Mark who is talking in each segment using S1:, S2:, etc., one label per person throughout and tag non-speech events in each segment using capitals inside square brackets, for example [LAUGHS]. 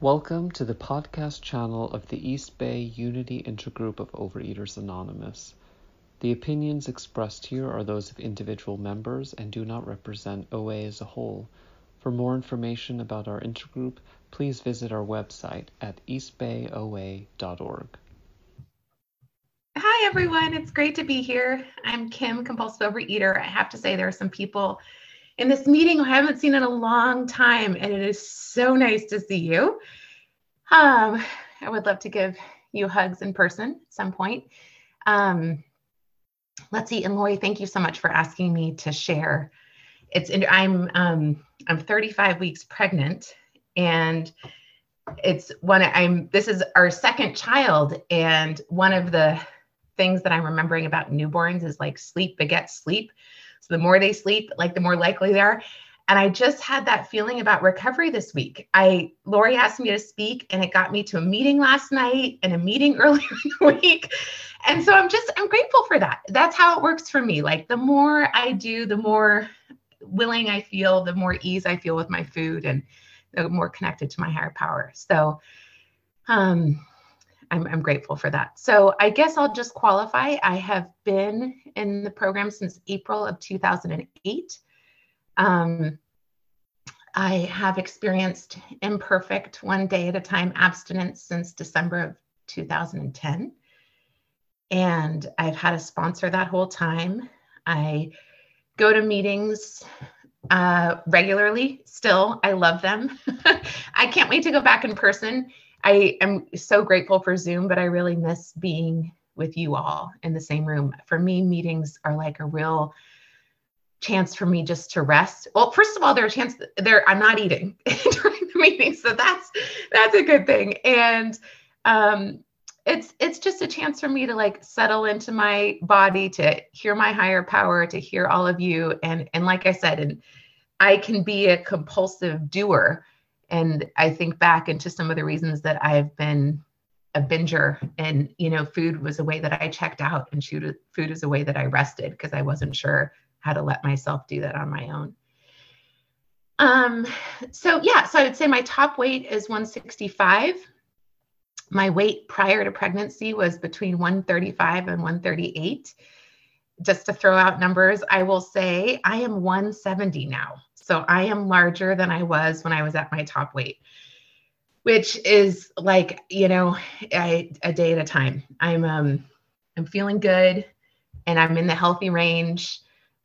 S1: Welcome to the podcast channel of the East Bay Unity Intergroup of Overeaters Anonymous. The opinions expressed here are those of individual members and do not represent OA as a whole. For more information about our intergroup, please visit our website at eastbayoa.org.
S2: Hi, everyone. It's great to be here. I'm Kim, compulsive overeater. I have to say, there are some people in this meeting I haven't seen in a long time, and it is so nice to see you. Um, I would love to give you hugs in person at some point. Um, let's see, and Lori, thank you so much for asking me to share. It's I'm um, I'm 35 weeks pregnant, and it's one I'm this is our second child, and one of the things that I'm remembering about newborns is like sleep begets sleep. So the more they sleep, like the more likely they are. And I just had that feeling about recovery this week. I Lori asked me to speak and it got me to a meeting last night and a meeting [LAUGHS] earlier in the week. And so I'm just I'm grateful for that. That's how it works for me. Like the more I do, the more willing I feel, the more ease I feel with my food and the more connected to my higher power. So um I'm, I'm grateful for that. So I guess I'll just qualify. I have been in the program since April of 2008. Um, I have experienced imperfect one day at a time abstinence since December of 2010. And I've had a sponsor that whole time. I go to meetings uh, regularly still. I love them. [LAUGHS] I can't wait to go back in person. I am so grateful for Zoom, but I really miss being with you all in the same room. For me, meetings are like a real chance for me just to rest. Well, first of all, there's a chance there I'm not eating [LAUGHS] during the meeting, so that's that's a good thing. And um, it's it's just a chance for me to like settle into my body, to hear my higher power, to hear all of you, and and like I said, and I can be a compulsive doer and i think back into some of the reasons that i've been a binger and you know food was a way that i checked out and food, food is a way that i rested because i wasn't sure how to let myself do that on my own. Um so yeah so i would say my top weight is 165 my weight prior to pregnancy was between 135 and 138 just to throw out numbers i will say i am 170 now so I am larger than I was when I was at my top weight, which is like, you know, a, a day at a time. I'm um I'm feeling good and I'm in the healthy range,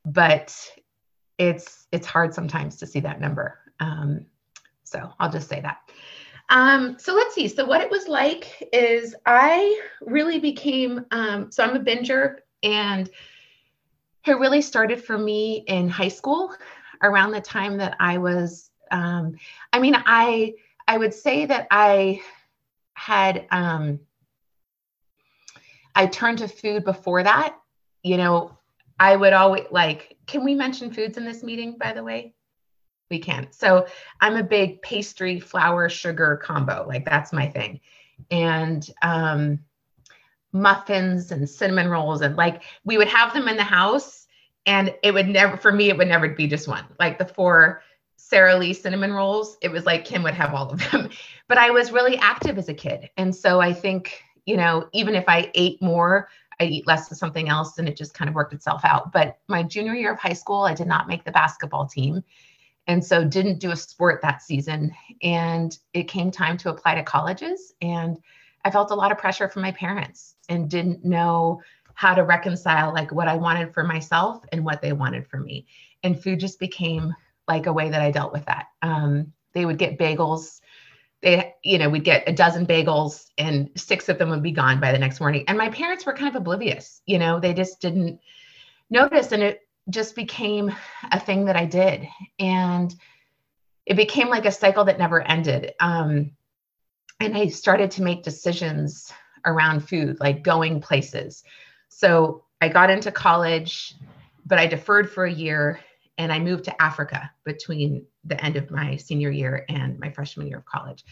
S2: but it's it's hard sometimes to see that number. Um, so I'll just say that. Um, so let's see. So what it was like is I really became um, so I'm a binger and it really started for me in high school around the time that I was, um, I mean, I I would say that I had um, I turned to food before that. You know, I would always like. Can we mention foods in this meeting? By the way, we can. So I'm a big pastry, flour, sugar combo. Like that's my thing, and um, muffins and cinnamon rolls and like we would have them in the house and it would never for me it would never be just one. Like the four sara lee cinnamon rolls it was like kim would have all of them. [LAUGHS] But i was really active as a kid. And so i think you know even if i ate more i eat less of something else and it just kind of worked itself out. But my junior year of high school i did not make the basketball team. And so didn't do a sport that season. And it came time to apply to colleges. And i felt a lot of pressure from my parents and didn't know how to reconcile like what I wanted for myself and what they wanted for me. And food just became like a way that I dealt with that. Um, they would get bagels. They, you know, we'd get a dozen bagels and six of them would be gone by the next morning. And my parents were kind of oblivious, you know, they just didn't notice. And it just became a thing that I did. And it became like a cycle that never ended. Um, and I started to make decisions around food, like going places, so I got into college, but I deferred for a year and I moved to Africa between the end of my senior year and my freshman year of college.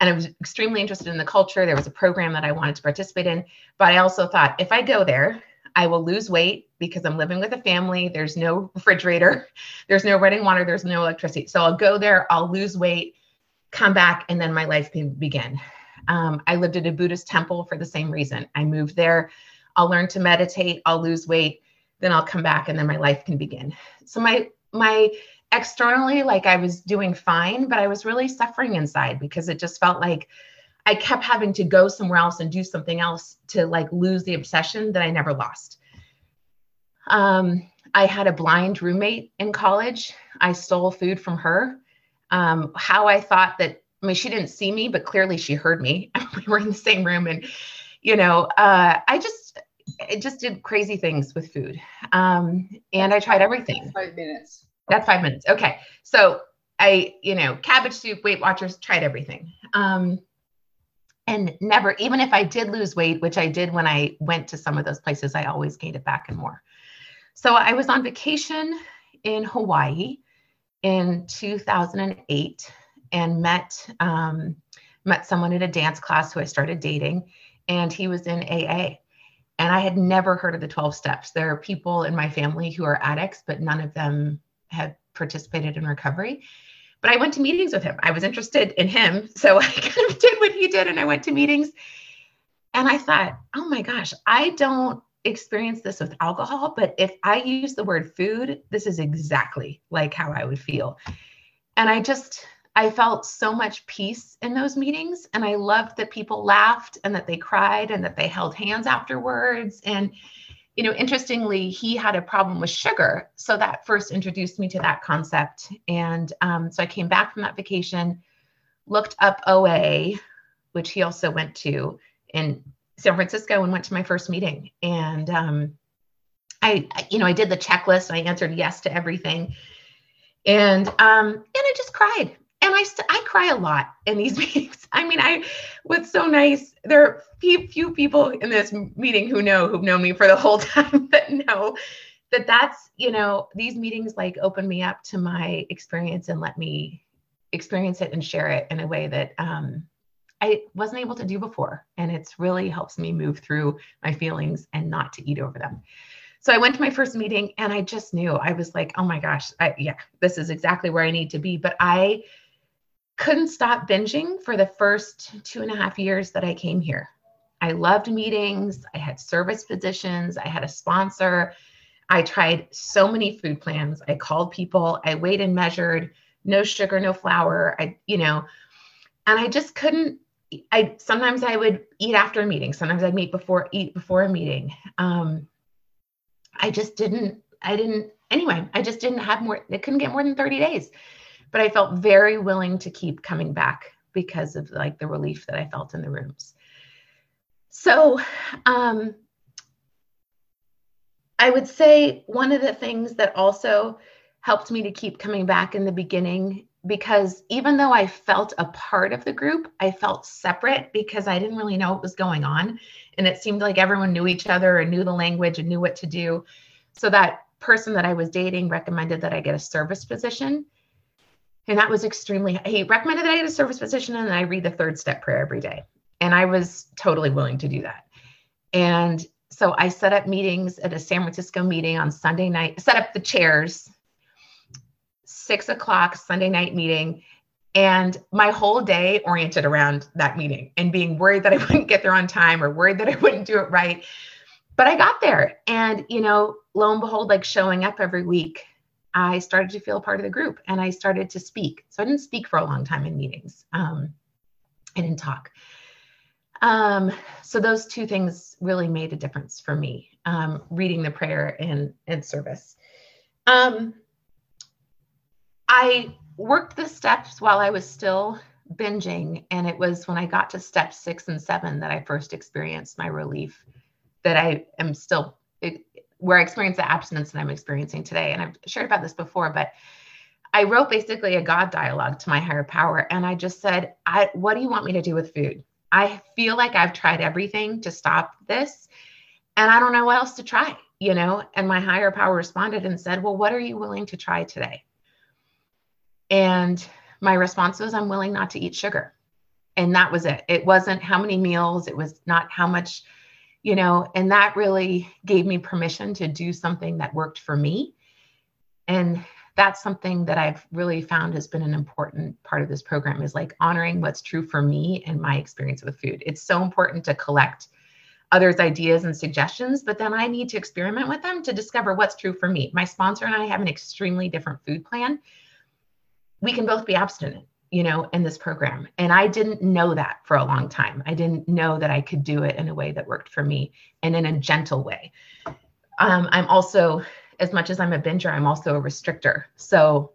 S2: And I was extremely interested in the culture. There was a program that I wanted to participate in, but I also thought if I go there, I will lose weight because I'm living with a family. There's no refrigerator, [LAUGHS] there's no running water, there's no electricity. So I'll go there, I'll lose weight, come back, and then my life can begin. Um, I lived at a Buddhist temple for the same reason. I moved there. I'll learn to meditate. I'll lose weight. Then I'll come back, and then my life can begin. So my my externally, like I was doing fine, but I was really suffering inside because it just felt like I kept having to go somewhere else and do something else to like lose the obsession that I never lost. Um, I had a blind roommate in college. I stole food from her. Um, how I thought that, I mean, she didn't see me, but clearly she heard me. [LAUGHS] we were in the same room. And, you know, uh, I just, it just did crazy things with food. Um, and I tried everything.
S3: Five minutes.
S2: That's five minutes. Okay. So I, you know, cabbage soup, Weight Watchers, tried everything. Um, and never, even if I did lose weight, which I did when I went to some of those places, I always gained it back and more. So I was on vacation in Hawaii in 2008 and met um, met someone at a dance class who I started dating, and he was in AA. And I had never heard of the 12 steps. There are people in my family who are addicts, but none of them had participated in recovery. But I went to meetings with him. I was interested in him. [LAUGHS] So I kind of did what he did and I went to meetings. And I thought, oh my gosh, I don't experience this with alcohol, but if I use the word food, this is exactly like how I would feel. And I just, I felt so much peace in those meetings. And I loved that people laughed and that they cried and that they held hands afterwards. And you know, interestingly, he had a problem with sugar. So that first introduced me to that concept. And um, so I came back from that vacation, looked up OA, which he also went to in San Francisco and went to my first meeting. And um, I, you know, I did the checklist. I answered yes to everything. And um, and I just cried and I st- I cry a lot in these [LAUGHS] meetings. I mean, I what's so nice. There are few, people in this meeting who know who've known me for the whole [LAUGHS] time that know that that's you know these meetings like open me up to my experience and let me experience it and share it in a way that um, I wasn't able to do before, and it's really helps me move through my feelings and not to eat over them. So I went to my first meeting and I just knew I was like, oh my gosh, I, yeah, this is exactly where I need to be. But I couldn't stop binging for the first two and a half years that I came here. I loved meetings. I had service positions. I had a sponsor. I tried so many food plans. I called people. I weighed and measured. No sugar, no flour. I, you know, and I just couldn't. I sometimes I would eat after a meeting. Sometimes I'd meet before eat before a meeting. Um, I just didn't. I didn't. Anyway, I just didn't have more. It couldn't get more than thirty days but I felt very willing to keep coming back because of like the relief that I felt in the rooms. So, um, I would say one of the things that also helped me to keep coming back in the beginning because even though I felt a part of the group, I felt separate because I didn't really know what was going on. And it seemed like everyone knew each other and knew the language and knew what to do. So that person that I was dating recommended that I get a service position. And that was extremely, he recommended that I get a service position and I read the third step prayer every day. And I was totally willing to do that. And so I set up meetings at a San Francisco meeting on Sunday night, set up the chairs, six o'clock Sunday night meeting. And my whole day oriented around that meeting and being worried that I [LAUGHS] wouldn't get there on time or worried that I wouldn't do it right. But I got there. And, you know, lo and behold, like showing up every week I started to feel part of the group and I started to speak. So I didn't speak for a long time in meetings. Um, I didn't talk. Um, so those two things really made a difference for me, um, reading the prayer and, and service. Um, I worked the steps while I was still binging. And it was when I got to step six and seven that I first experienced my relief that I am still where I experienced the abstinence that I'm experiencing today. And I've shared about this before, but I wrote basically a God dialogue to my higher power. And I just said, I, what do you want me to do with food? I feel like I've tried everything to stop this. And I don't know what else to try, you know? And my higher power responded and said, Well, what are you willing to try today? And my response was, I'm willing not to eat sugar. And that was it. It wasn't how many meals, it was not how much you know, and that really gave me permission to do something that worked for me. And that's something that I've really found has been an important part of this program is like honoring what's true for me and my experience with food. It's so important to collect others' ideas and suggestions, but then I need to experiment with them to discover what's true for me. My sponsor and I have an extremely different food plan. We can both be abstinent, you know, in this program. And I didn't know that for a long time. I didn't know that I could do it in a way that worked for me and in a gentle way. Um, I'm also as much as I'm a binger, I'm also a restrictor. So,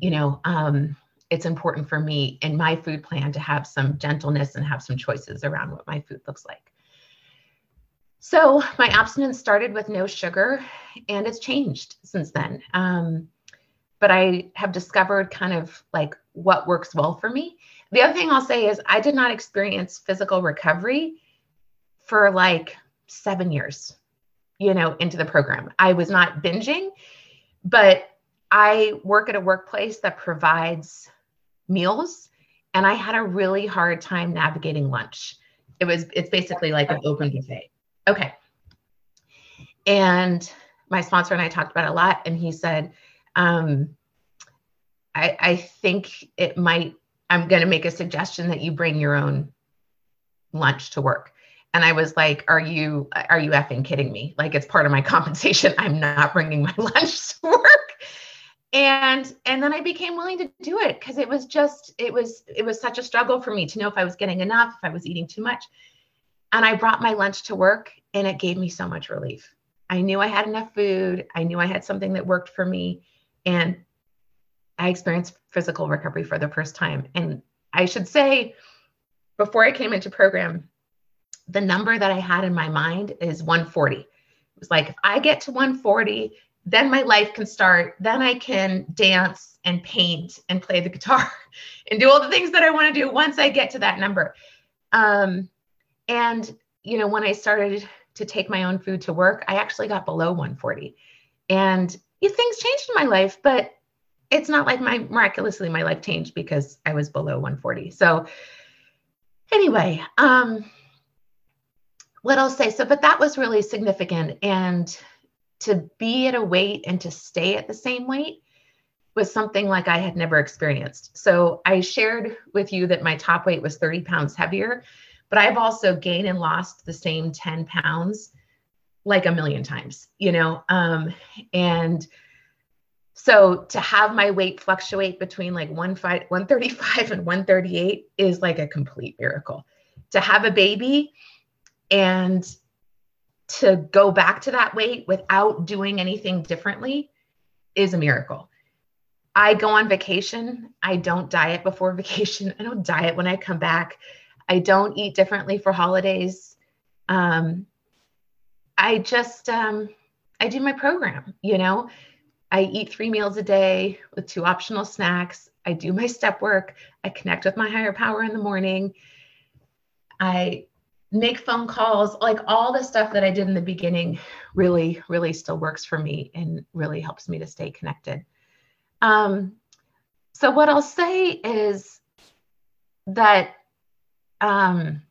S2: you know, um, it's important for me in my food plan to have some gentleness and have some choices around what my food looks like. So my abstinence started with no sugar, and it's changed since then. Um, but I have discovered kind of like what works well for me. The other thing I'll say is I did not experience physical recovery for like seven years you know, into the program. I was not binging, but I work at a workplace that provides meals and I had a really hard time navigating lunch. It was it's basically like an open buffet. Okay. And my sponsor and I talked about a lot and he said um, I, I think it might I'm going to make a suggestion that you bring your own lunch to work. And i was like are you are you effing kidding me? Like it's part of my [LAUGHS] compensation. I'm not bringing my [LAUGHS] lunch to work. And and then i became willing to do it because it was just it was it was such a struggle for me to know if i was getting enough if i was eating too much. And i brought my lunch to work and it gave me so much relief. I knew i had enough food. I knew i had something that worked for me and i experienced physical recovery for the first time and i should say before i came into program the number that I had in my mind is 140. It was like, if I get to 140, then my life can start. Then I can dance and paint and play the guitar [LAUGHS] and do all the things that I want to do once I get to that number. Um, and, you know, when I started to take my own food to work, I actually got below 140. And things changed in my life, but it's not like my miraculously my life changed because I was below 140. So anyway, um, what I'll say. So, but that was really significant. And to be at a weight and to stay at the same weight was something like I had never experienced. So, I shared with you that my top weight was 30 pounds heavier, but I've also gained and lost the same 10 pounds like a million times, you know? Um, and so to have my weight fluctuate between like 135 and 138 is like a complete miracle. To have a baby and to go back to that weight without doing anything differently is a miracle. I go on vacation. I don't diet before [LAUGHS] vacation. I don't diet when I come back. I don't eat differently for holidays. Um, I just um, I do my program. You know, I eat three meals a day with two optional snacks. I do my step work. I connect with my higher power in the morning. I make phone calls, like all the stuff that I did in the beginning really, really still works for me and really helps me to stay connected. Um, so what I'll say is that um,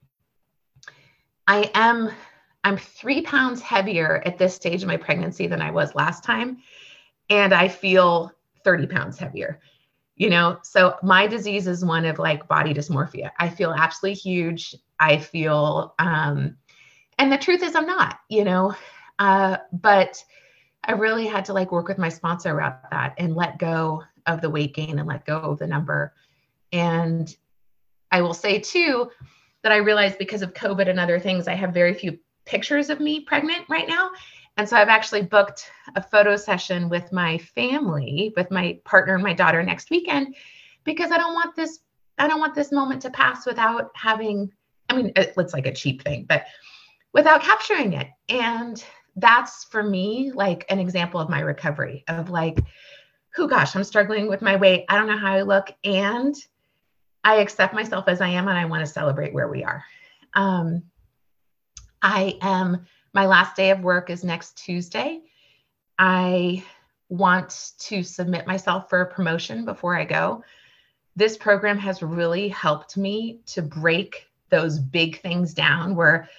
S2: I am I'm three pounds heavier at this stage of my pregnancy than I was last time, and I feel 30 pounds heavier. You know, so my disease is one of like body dysmorphia. I feel absolutely huge. I feel, um, and the truth is, I'm not, you know, uh, but I really had to like work with my sponsor about that and let go of the weight gain and let go of the number. And I will say too that I realized because of COVID and other things, I have very few pictures of me pregnant right now. And so I've actually booked a photo session with my family, with my partner and my daughter next weekend, because I don't want this, I don't want this moment to pass without having I mean, it's like a cheap thing, but without capturing it. And that's for me like an example of my recovery of like, who gosh, I'm struggling with my weight. I don't know how I look. And I accept myself as I am and I want to celebrate where we are. Um, I am, my last day of work is next Tuesday. I want to submit myself for a promotion before I go. This program has really helped me to break those big things down where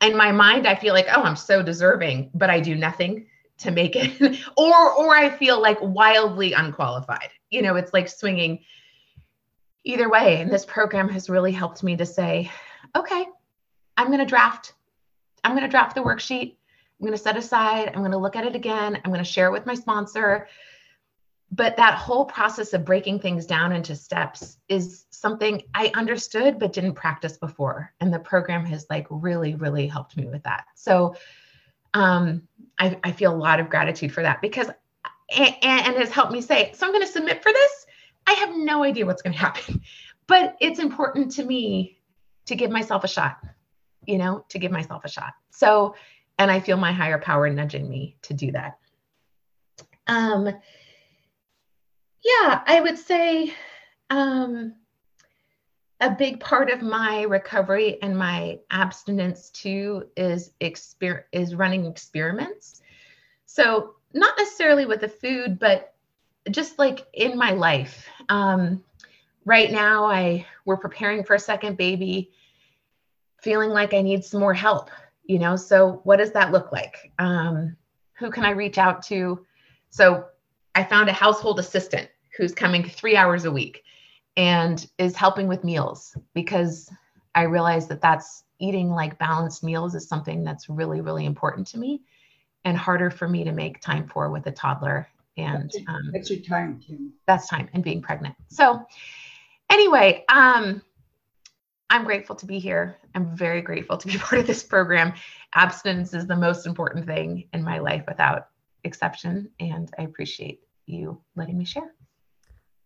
S2: in my mind I feel like, oh, I'm so deserving, but I do nothing to make it [LAUGHS] or or I feel like wildly unqualified. You know, it's like swinging either way. And this program has really helped me to say, okay, I'm going to draft I'm going to draft the worksheet. I'm going to set aside, I'm going to look at it again, I'm going to share it with my sponsor. But that whole process of breaking things down into steps is something I understood but didn't practice before. And the program has like really, really helped me with that. So um, I, I feel a lot of gratitude for that because and, and has helped me say, so I'm going to submit for this. I have no idea what's going to happen, but it's important to me to give myself a shot, you know, to give myself a shot. So, and I feel my higher power nudging me to do that. Um, yeah, I would say um, a big part of my recovery and my abstinence too is exper- is running experiments. So not necessarily with the food, but just like in my life. Um, right now, I we're preparing for a second baby, feeling like I need some more help. You know, so what does that look like? Um, who can I reach out to? So I found a household assistant who's coming three hours a week and is helping with meals because I realize that that's eating like balanced meals is something that's really, really important to me and harder for me to make time for with a toddler. And
S3: that's, um, that's your time, Kim.
S2: That's time and being pregnant. So, anyway, um, I'm grateful to be here. I'm very grateful to be [LAUGHS] part of this program. Abstinence is the most important thing in my life without exception. And I appreciate you letting me share.